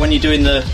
When you're doing the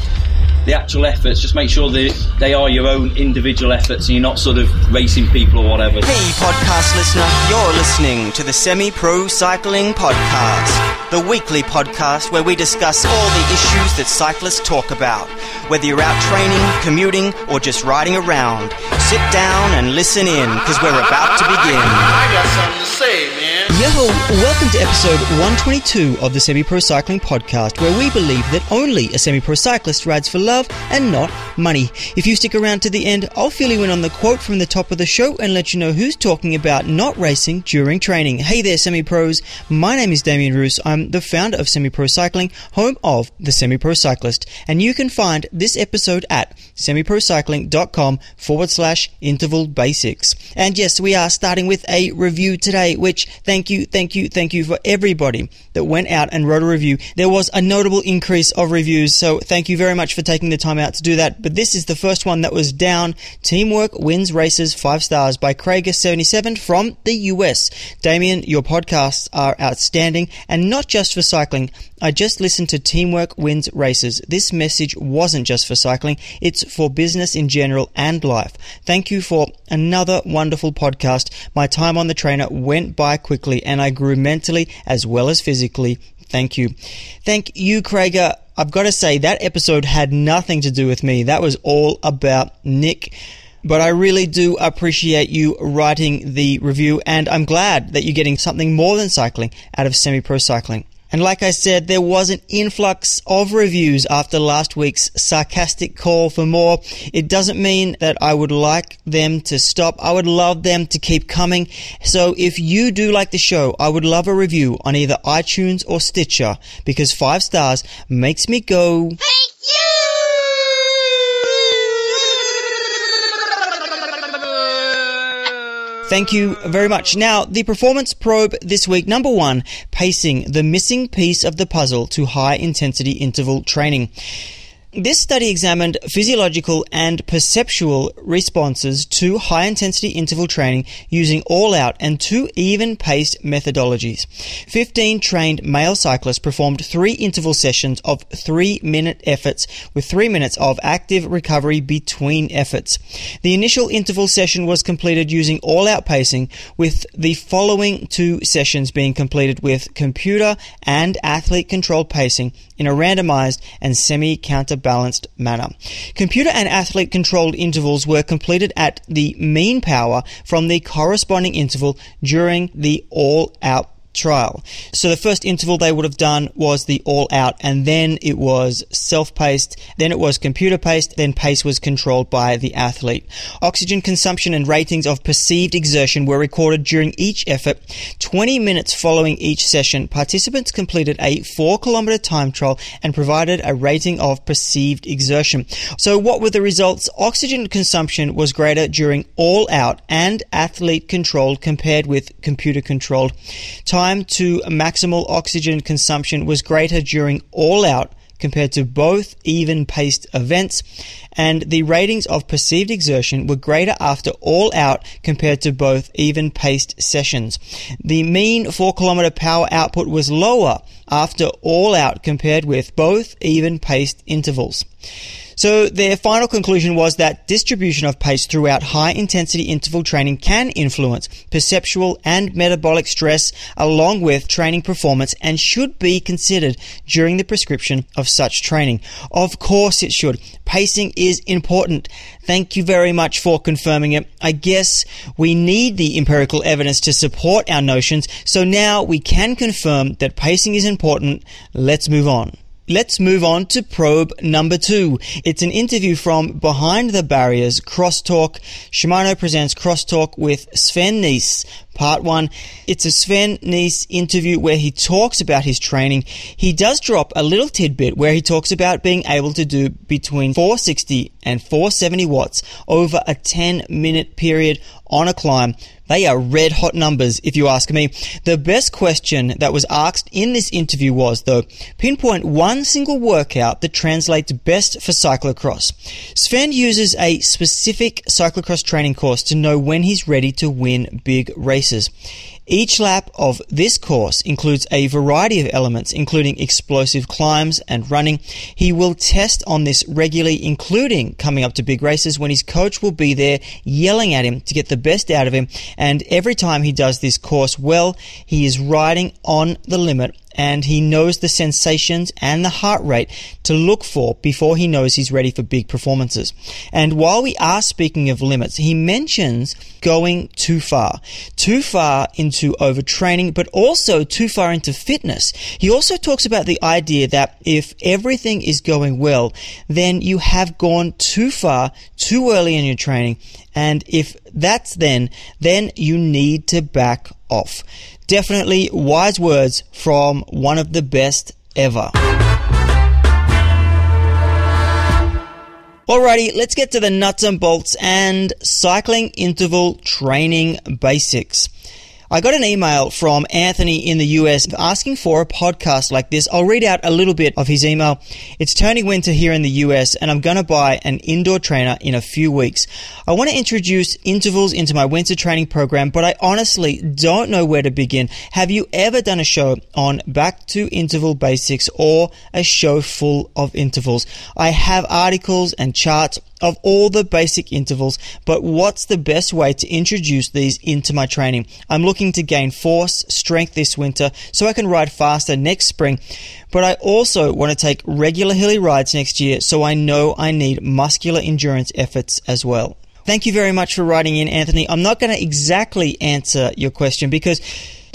the actual efforts, just make sure that they are your own individual efforts and you're not sort of racing people or whatever. Hey, podcast listener, you're listening to the Semi Pro Cycling Podcast, the weekly podcast where we discuss all the issues that cyclists talk about. Whether you're out training, commuting, or just riding around, sit down and listen in because we're about to begin. I got something to say, man. Yo, welcome to episode 122 of the Semi Pro Cycling Podcast, where we believe that only a semi pro cyclist rides for love and not money. If you stick around to the end, I'll fill you in on the quote from the top of the show and let you know who's talking about not racing during training. Hey there, semi pros. My name is Damien Roos. I'm the founder of Semi Pro Cycling, home of the Semi Pro Cyclist. And you can find this episode at semiprocycling.com forward slash interval basics. And yes, we are starting with a review today, which thank you, thank you, thank you for everybody that went out and wrote a review. There was a notable increase of reviews, so thank you very much for taking the time out to do that. But this is the first one that was down. Teamwork wins races, five stars by Krager77 from the US. Damien, your podcasts are outstanding and not just for cycling. I just listened to Teamwork Wins Races. This message wasn't just for cycling, it's for business in general and life. Thank you for another wonderful podcast. My time on the trainer went by quickly and I grew mentally as well as physically. Thank you. Thank you, Krager. I've got to say, that episode had nothing to do with me. That was all about Nick. But I really do appreciate you writing the review, and I'm glad that you're getting something more than cycling out of semi pro cycling. And like I said, there was an influx of reviews after last week's sarcastic call for more. It doesn't mean that I would like them to stop. I would love them to keep coming. So if you do like the show, I would love a review on either iTunes or Stitcher because five stars makes me go. Thank you very much. Now, the performance probe this week, number one, pacing, the missing piece of the puzzle to high intensity interval training. This study examined physiological and perceptual responses to high intensity interval training using all out and two even paced methodologies. 15 trained male cyclists performed three interval sessions of three minute efforts with three minutes of active recovery between efforts. The initial interval session was completed using all out pacing with the following two sessions being completed with computer and athlete controlled pacing in a randomized and semi counterbalanced manner. Computer and athlete controlled intervals were completed at the mean power from the corresponding interval during the all out trial. So the first interval they would have done was the all out and then it was self-paced, then it was computer paced, then pace was controlled by the athlete. Oxygen consumption and ratings of perceived exertion were recorded during each effort. 20 minutes following each session, participants completed a 4 kilometer time trial and provided a rating of perceived exertion. So what were the results? Oxygen consumption was greater during all out and athlete controlled compared with computer controlled. Time to maximal oxygen consumption was greater during all out compared to both even paced events, and the ratings of perceived exertion were greater after all out compared to both even paced sessions. The mean 4 kilometer power output was lower after all out compared with both even paced intervals. So their final conclusion was that distribution of pace throughout high intensity interval training can influence perceptual and metabolic stress along with training performance and should be considered during the prescription of such training. Of course it should. Pacing is important. Thank you very much for confirming it. I guess we need the empirical evidence to support our notions, so now we can confirm that pacing is important. Let's move on. Let's move on to probe number two. It's an interview from Behind the Barriers Crosstalk. Shimano presents Crosstalk with Sven Nys. Part one. It's a Sven Nys interview where he talks about his training. He does drop a little tidbit where he talks about being able to do between 460 and 470 watts over a 10 minute period on a climb. They are red hot numbers, if you ask me. The best question that was asked in this interview was, though, pinpoint one single workout that translates best for cyclocross. Sven uses a specific cyclocross training course to know when he's ready to win big races. Each lap of this course includes a variety of elements, including explosive climbs and running. He will test on this regularly, including coming up to big races when his coach will be there yelling at him to get the best out of him. And every time he does this course well, he is riding on the limit and he knows the sensations and the heart rate to look for before he knows he's ready for big performances. And while we are speaking of limits, he mentions going too far, too far into overtraining, but also too far into fitness. He also talks about the idea that if everything is going well, then you have gone too far, too early in your training. And if that's then, then you need to back off. Definitely wise words from one of the best ever. Alrighty, let's get to the nuts and bolts and cycling interval training basics. I got an email from Anthony in the US asking for a podcast like this. I'll read out a little bit of his email. It's Tony Winter here in the US and I'm going to buy an indoor trainer in a few weeks. I want to introduce intervals into my winter training program, but I honestly don't know where to begin. Have you ever done a show on back to interval basics or a show full of intervals? I have articles and charts of all the basic intervals, but what's the best way to introduce these into my training? I'm looking to gain force, strength this winter so I can ride faster next spring, but I also want to take regular hilly rides next year so I know I need muscular endurance efforts as well. Thank you very much for writing in, Anthony. I'm not going to exactly answer your question because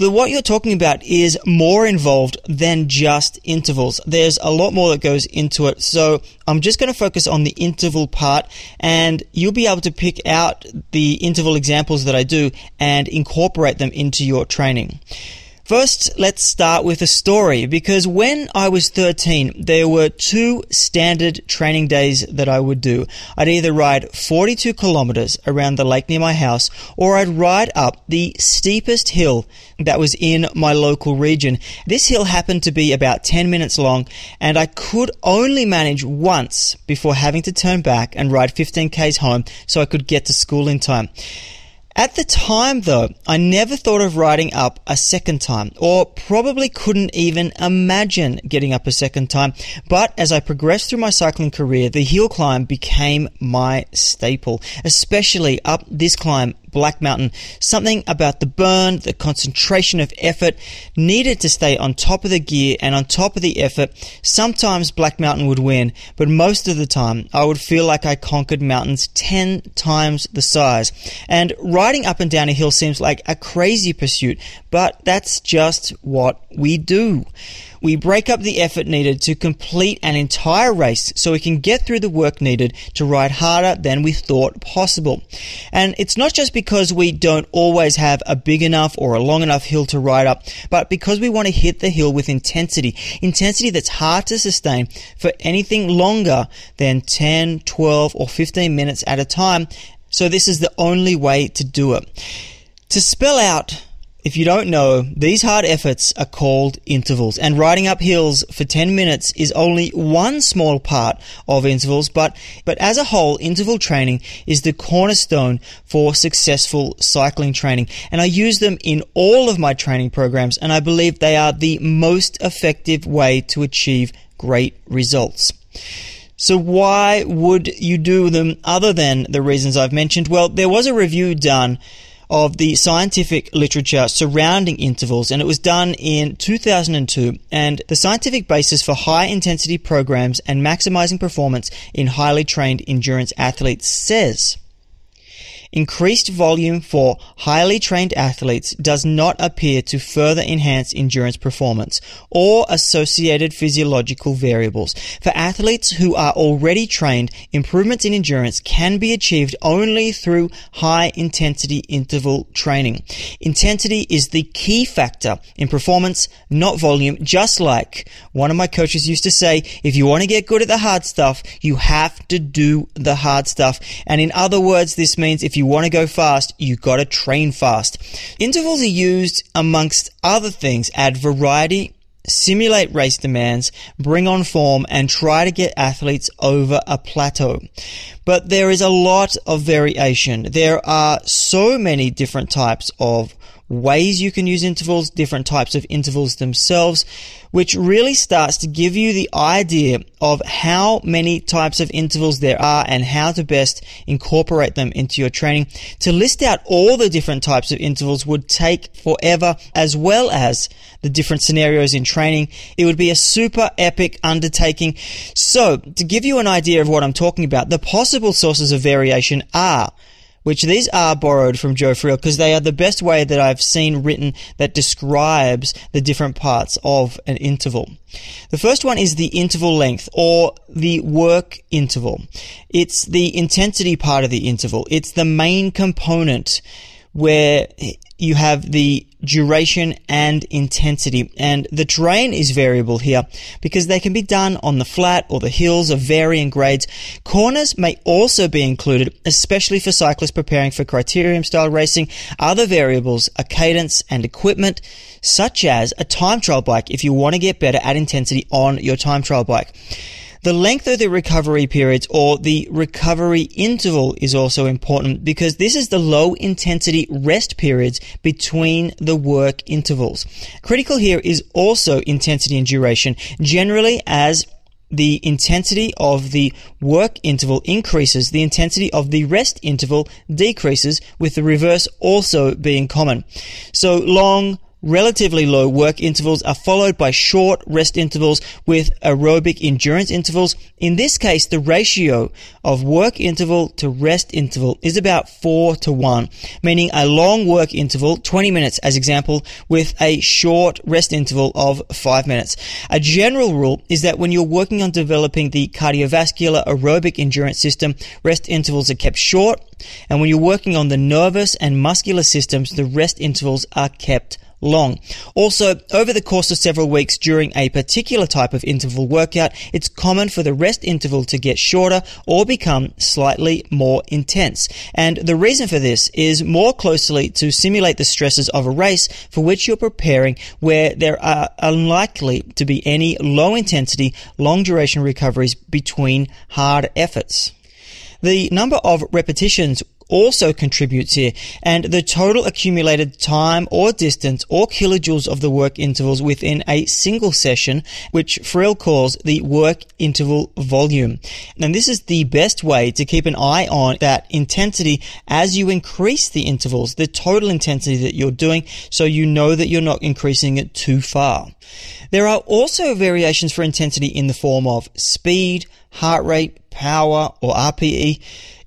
the, what you're talking about is more involved than just intervals. There's a lot more that goes into it. So I'm just going to focus on the interval part and you'll be able to pick out the interval examples that I do and incorporate them into your training. First, let's start with a story because when I was 13, there were two standard training days that I would do. I'd either ride 42 kilometers around the lake near my house or I'd ride up the steepest hill that was in my local region. This hill happened to be about 10 minutes long and I could only manage once before having to turn back and ride 15 k's home so I could get to school in time. At the time, though, I never thought of riding up a second time, or probably couldn't even imagine getting up a second time. But as I progressed through my cycling career, the hill climb became my staple, especially up this climb Black Mountain. Something about the burn, the concentration of effort needed to stay on top of the gear and on top of the effort. Sometimes Black Mountain would win, but most of the time I would feel like I conquered mountains 10 times the size. And riding up and down a hill seems like a crazy pursuit, but that's just what we do. We break up the effort needed to complete an entire race so we can get through the work needed to ride harder than we thought possible. And it's not just because we don't always have a big enough or a long enough hill to ride up, but because we want to hit the hill with intensity. Intensity that's hard to sustain for anything longer than 10, 12, or 15 minutes at a time. So this is the only way to do it. To spell out if you don't know, these hard efforts are called intervals, and riding up hills for 10 minutes is only one small part of intervals, but, but as a whole, interval training is the cornerstone for successful cycling training. And I use them in all of my training programs, and I believe they are the most effective way to achieve great results. So why would you do them other than the reasons I've mentioned? Well, there was a review done of the scientific literature surrounding intervals, and it was done in 2002. And the scientific basis for high intensity programs and maximizing performance in highly trained endurance athletes says Increased volume for highly trained athletes does not appear to further enhance endurance performance or associated physiological variables. For athletes who are already trained, improvements in endurance can be achieved only through high intensity interval training. Intensity is the key factor in performance, not volume, just like one of my coaches used to say, if you want to get good at the hard stuff, you have to do the hard stuff. And in other words, this means if you you want to go fast, you got to train fast. Intervals are used amongst other things, add variety, simulate race demands, bring on form, and try to get athletes over a plateau. But there is a lot of variation. There are so many different types of ways you can use intervals, different types of intervals themselves, which really starts to give you the idea of how many types of intervals there are and how to best incorporate them into your training. To list out all the different types of intervals would take forever, as well as the different scenarios in training. It would be a super epic undertaking. So, to give you an idea of what I'm talking about, the possible sources of variation are which these are borrowed from Joe Friel because they are the best way that I've seen written that describes the different parts of an interval. The first one is the interval length or the work interval. It's the intensity part of the interval. It's the main component where you have the duration and intensity. And the terrain is variable here because they can be done on the flat or the hills of varying grades. Corners may also be included, especially for cyclists preparing for criterium style racing. Other variables are cadence and equipment, such as a time trial bike if you want to get better at intensity on your time trial bike. The length of the recovery periods or the recovery interval is also important because this is the low intensity rest periods between the work intervals. Critical here is also intensity and duration. Generally, as the intensity of the work interval increases, the intensity of the rest interval decreases, with the reverse also being common. So long, Relatively low work intervals are followed by short rest intervals with aerobic endurance intervals. In this case, the ratio of work interval to rest interval is about 4 to 1, meaning a long work interval, 20 minutes as example, with a short rest interval of 5 minutes. A general rule is that when you're working on developing the cardiovascular aerobic endurance system, rest intervals are kept short, and when you're working on the nervous and muscular systems, the rest intervals are kept long. Also, over the course of several weeks during a particular type of interval workout, it's common for the rest interval to get shorter or become slightly more intense. And the reason for this is more closely to simulate the stresses of a race for which you're preparing where there are unlikely to be any low intensity, long duration recoveries between hard efforts. The number of repetitions also contributes here, and the total accumulated time or distance or kilojoules of the work intervals within a single session, which Friel calls the work interval volume. And this is the best way to keep an eye on that intensity as you increase the intervals, the total intensity that you're doing, so you know that you're not increasing it too far. There are also variations for intensity in the form of speed, heart rate, power, or RPE.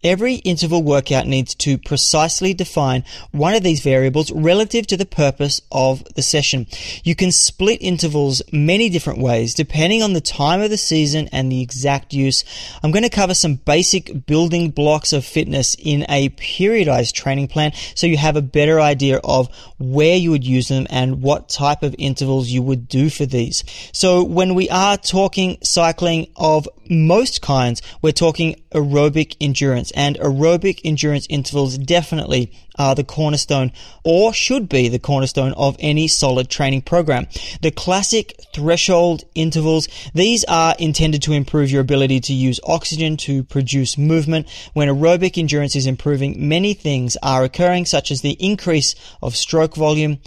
Every interval workout needs to precisely define one of these variables relative to the purpose of the session. You can split intervals many different ways depending on the time of the season and the exact use. I'm going to cover some basic building blocks of fitness in a periodized training plan so you have a better idea of where you would use them and what type of intervals you would do for these. So when we are talking cycling of most kinds, we're talking aerobic endurance and aerobic endurance intervals definitely are the cornerstone or should be the cornerstone of any solid training program. The classic threshold intervals, these are intended to improve your ability to use oxygen to produce movement. When aerobic endurance is improving, many things are occurring such as the increase of stroke volume,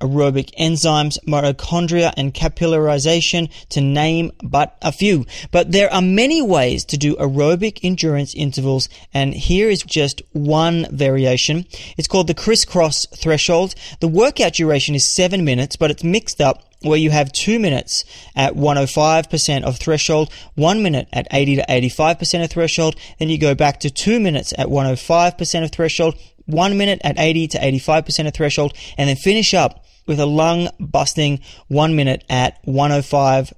aerobic enzymes, mitochondria, and capillarization, to name but a few. But there are many ways to do aerobic endurance intervals, and here is just one variation. It's called the crisscross threshold. The workout duration is seven minutes, but it's mixed up where you have two minutes at 105% of threshold, one minute at 80 to 85% of threshold, then you go back to two minutes at 105% of threshold, one minute at 80 to 85% of threshold, and then finish up with a lung busting one minute at 105%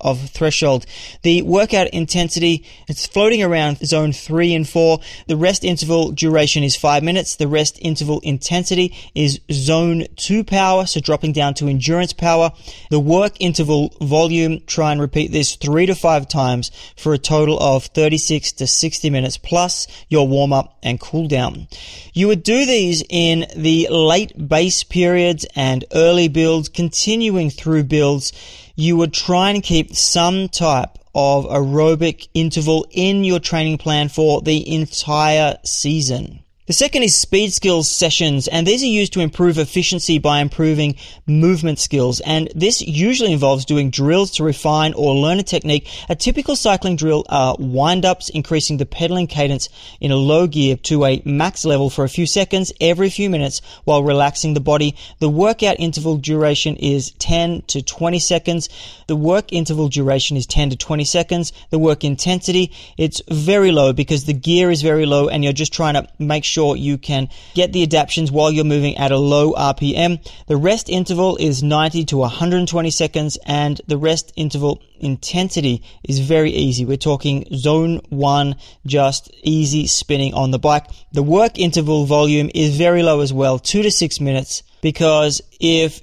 of threshold. The workout intensity, it's floating around zone three and four. The rest interval duration is five minutes. The rest interval intensity is zone two power, so dropping down to endurance power. The work interval volume, try and repeat this three to five times for a total of 36 to 60 minutes plus your warm up and cool down. You would do these in the late base periods and early builds, continuing through builds, you would try and keep some type of aerobic interval in your training plan for the entire season. The second is speed skills sessions, and these are used to improve efficiency by improving movement skills. And this usually involves doing drills to refine or learn a technique. A typical cycling drill are wind ups, increasing the pedaling cadence in a low gear to a max level for a few seconds every few minutes while relaxing the body. The workout interval duration is 10 to 20 seconds. The work interval duration is 10 to 20 seconds. The work intensity, it's very low because the gear is very low and you're just trying to make sure sure you can get the adaptations while you're moving at a low RPM. The rest interval is 90 to 120 seconds and the rest interval intensity is very easy. We're talking zone one, just easy spinning on the bike. The work interval volume is very low as well, two to six minutes, because if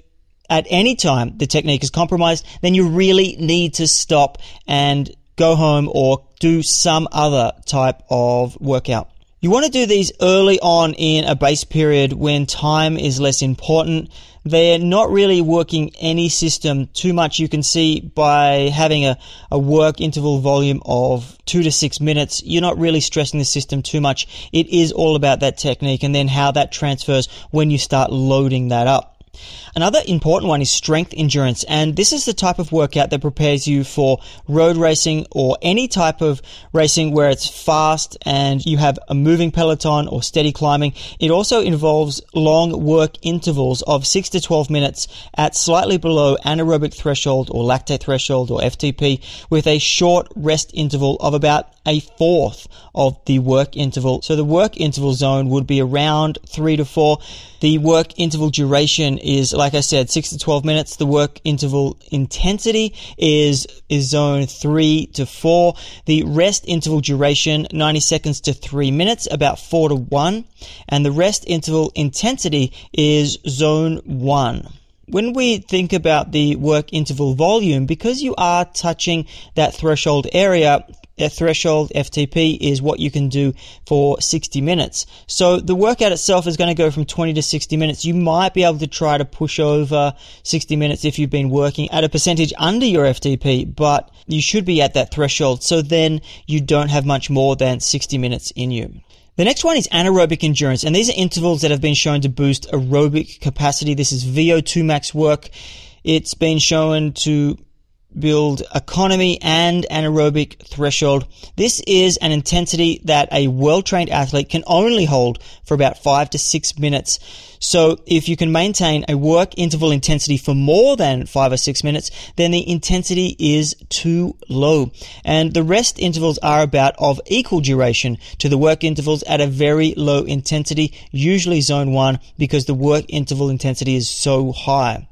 at any time the technique is compromised, then you really need to stop and go home or do some other type of workout. You want to do these early on in a base period when time is less important. They're not really working any system too much. You can see by having a, a work interval volume of two to six minutes, you're not really stressing the system too much. It is all about that technique and then how that transfers when you start loading that up. Another important one is strength endurance, and this is the type of workout that prepares you for road racing or any type of racing where it's fast and you have a moving peloton or steady climbing. It also involves long work intervals of 6 to 12 minutes at slightly below anaerobic threshold or lactate threshold or FTP with a short rest interval of about a fourth of the work interval. So the work interval zone would be around 3 to 4. The work interval duration is, like I said, 6 to 12 minutes. The work interval intensity is, is zone 3 to 4. The rest interval duration, 90 seconds to 3 minutes, about 4 to 1. And the rest interval intensity is zone 1 when we think about the work interval volume, because you are touching that threshold area, a threshold FTP is what you can do for 60 minutes. So the workout itself is going to go from 20 to 60 minutes. You might be able to try to push over 60 minutes if you've been working at a percentage under your FTP, but you should be at that threshold. So then you don't have much more than 60 minutes in you. The next one is anaerobic endurance, and these are intervals that have been shown to boost aerobic capacity. This is VO2 max work. It's been shown to build economy and anaerobic threshold. This is an intensity that a well-trained athlete can only hold for about five to six minutes. So if you can maintain a work interval intensity for more than five or six minutes, then the intensity is too low. And the rest intervals are about of equal duration to the work intervals at a very low intensity, usually zone one, because the work interval intensity is so high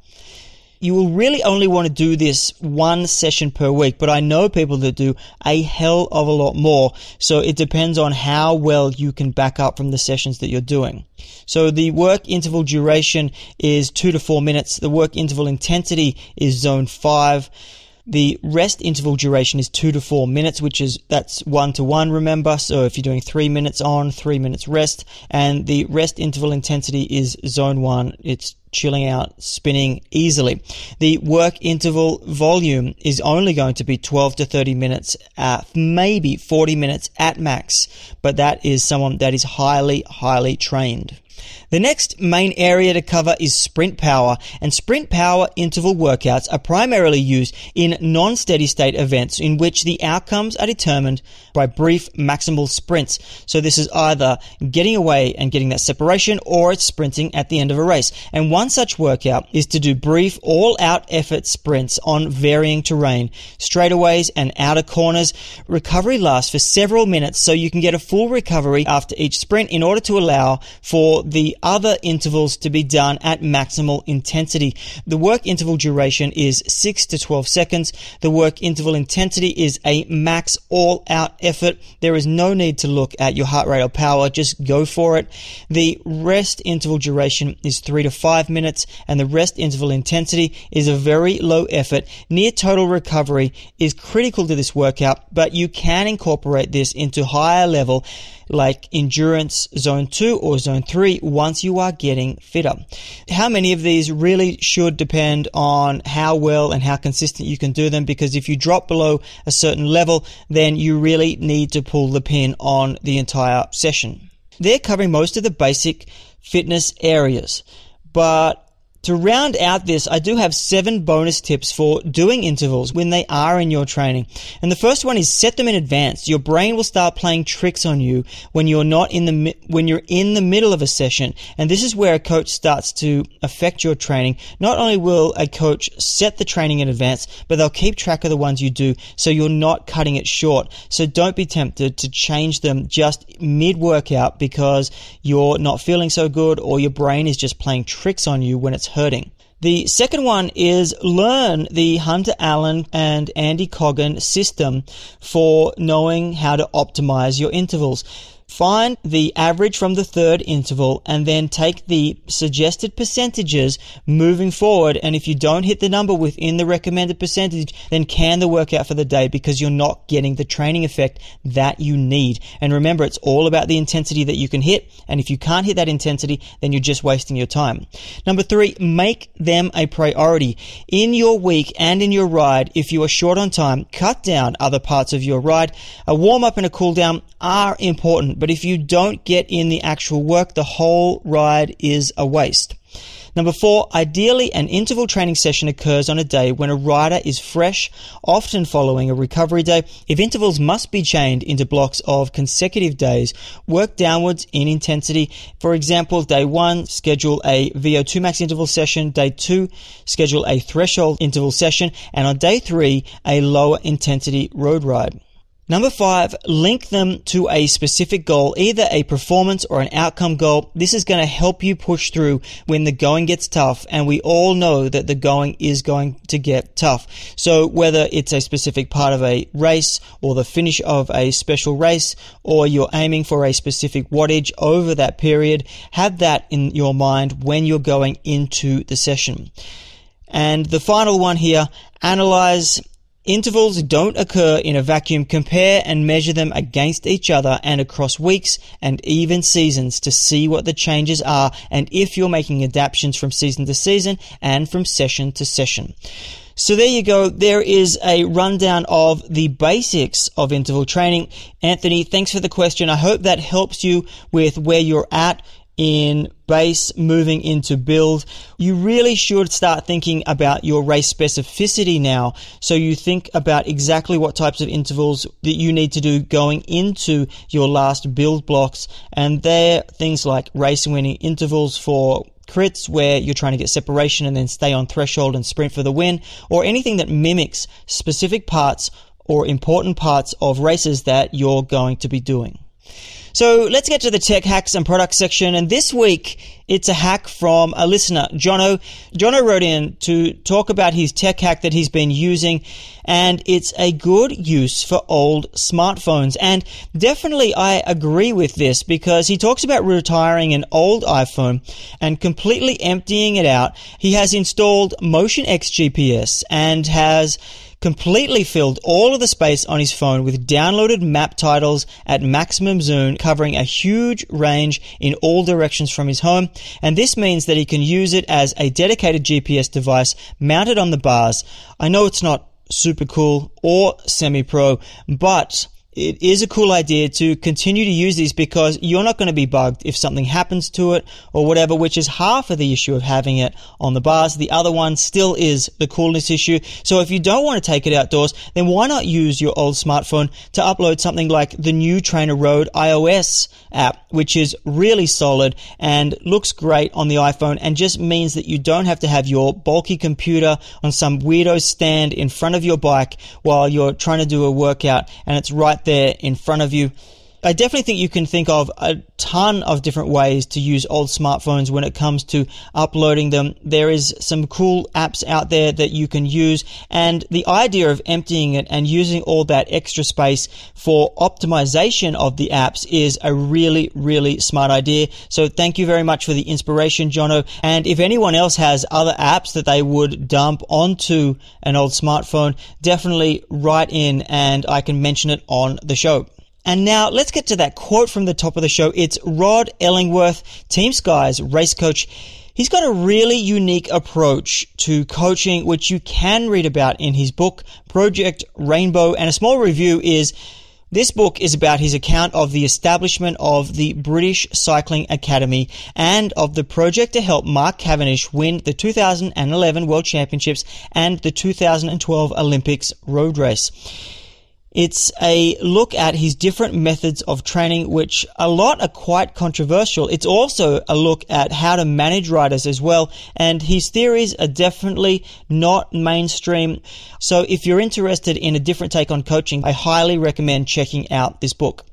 you will really only want to do this one session per week, but I know people that do a hell of a lot more. So it depends on how well you can back up from the sessions that you're doing. So the work interval duration is two to four minutes. The work interval intensity is zone five. The rest interval duration is two to four minutes, which is that's one to one, remember. So if you're doing three minutes on, three minutes rest, and the rest interval intensity is zone one, it's chilling out, spinning easily. The work interval volume is only going to be 12 to 30 minutes, uh, maybe 40 minutes at max, but that is someone that is highly, highly trained. The next main area to cover is sprint power, and sprint power interval workouts are primarily used in non-steady state events in which the outcomes are determined by brief maximal sprints. So this is either getting away and getting that separation or it's sprinting at the end of a race. And one such workout is to do brief all out effort sprints on varying terrain, straightaways and outer corners. Recovery lasts for several minutes so you can get a full recovery after each sprint in order to allow for the other intervals to be done at maximal intensity. The work interval duration is 6 to 12 seconds. The work interval intensity is a max all out effort. There is no need to look at your heart rate or power. Just go for it. The rest interval duration is 3 to 5 minutes and the rest interval intensity is a very low effort. Near total recovery is critical to this workout, but you can incorporate this into higher level like endurance zone 2 or zone 3 once you are getting fitter. How many of these really should depend on how well and how consistent you can do them because if you drop below a certain level, then you really need to pull the pin on the entire session. They're covering most of the basic fitness areas. But to round out this, I do have seven bonus tips for doing intervals when they are in your training. And the first one is set them in advance. Your brain will start playing tricks on you when you're not in the, when you're in the middle of a session. And this is where a coach starts to affect your training. Not only will a coach set the training in advance, but they'll keep track of the ones you do so you're not cutting it short. So don't be tempted to change them just mid workout because you're not feeling so good or your brain is just playing tricks on you when it's hurting. The second one is learn the Hunter Allen and Andy Coggan system for knowing how to optimize your intervals. Find the average from the third interval and then take the suggested percentages moving forward. And if you don't hit the number within the recommended percentage, then can the workout for the day because you're not getting the training effect that you need. And remember, it's all about the intensity that you can hit. And if you can't hit that intensity, then you're just wasting your time. Number three, make them a priority. In your week and in your ride, if you are short on time, cut down other parts of your ride. A warm up and a cool down are important but if you don't get in the actual work, the whole ride is a waste. Number four, ideally an interval training session occurs on a day when a rider is fresh, often following a recovery day. If intervals must be chained into blocks of consecutive days, work downwards in intensity. For example, day one, schedule a VO2 max interval session. Day two, schedule a threshold interval session. And on day three, a lower intensity road ride. Number five, link them to a specific goal, either a performance or an outcome goal. This is going to help you push through when the going gets tough. And we all know that the going is going to get tough. So whether it's a specific part of a race or the finish of a special race, or you're aiming for a specific wattage over that period, have that in your mind when you're going into the session. And the final one here, analyze Intervals don't occur in a vacuum. Compare and measure them against each other and across weeks and even seasons to see what the changes are and if you're making adaptations from season to season and from session to session. So there you go. There is a rundown of the basics of interval training. Anthony, thanks for the question. I hope that helps you with where you're at in base moving into build, you really should start thinking about your race specificity now. So you think about exactly what types of intervals that you need to do going into your last build blocks. And they're things like race winning intervals for crits where you're trying to get separation and then stay on threshold and sprint for the win, or anything that mimics specific parts or important parts of races that you're going to be doing. So let's get to the tech hacks and products section. And this week, it's a hack from a listener, Jono. Jono wrote in to talk about his tech hack that he's been using. And it's a good use for old smartphones. And definitely I agree with this because he talks about retiring an old iPhone and completely emptying it out. He has installed Motion X GPS and has completely filled all of the space on his phone with downloaded map titles at maximum zoom covering a huge range in all directions from his home and this means that he can use it as a dedicated GPS device mounted on the bars. I know it's not super cool or semi-pro, but it is a cool idea to continue to use these because you're not going to be bugged if something happens to it or whatever, which is half of the issue of having it on the bars. The other one still is the coolness issue. So if you don't want to take it outdoors, then why not use your old smartphone to upload something like the new TrainerRoad iOS app, which is really solid and looks great on the iPhone and just means that you don't have to have your bulky computer on some weirdo stand in front of your bike while you're trying to do a workout and it's right there in front of you. I definitely think you can think of a ton of different ways to use old smartphones when it comes to uploading them. There is some cool apps out there that you can use and the idea of emptying it and using all that extra space for optimization of the apps is a really, really smart idea. So thank you very much for the inspiration, Jono. And if anyone else has other apps that they would dump onto an old smartphone, definitely write in and I can mention it on the show. And now let's get to that quote from the top of the show. It's Rod Ellingworth, Team Sky's race coach. He's got a really unique approach to coaching, which you can read about in his book, Project Rainbow. And a small review is This book is about his account of the establishment of the British Cycling Academy and of the project to help Mark Cavendish win the 2011 World Championships and the 2012 Olympics road race. It's a look at his different methods of training, which a lot are quite controversial. It's also a look at how to manage riders as well, and his theories are definitely not mainstream. So if you're interested in a different take on coaching, I highly recommend checking out this book.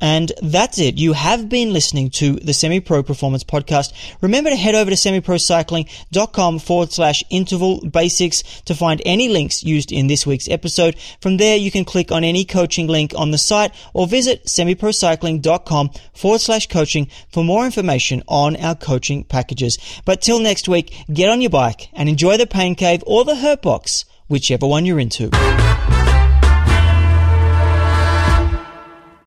And that's it. You have been listening to the Semi Pro Performance Podcast. Remember to head over to semiprocycling.com forward slash interval basics to find any links used in this week's episode. From there, you can click on any coaching link on the site or visit semiprocycling.com forward slash coaching for more information on our coaching packages. But till next week, get on your bike and enjoy the pain cave or the hurt box, whichever one you're into.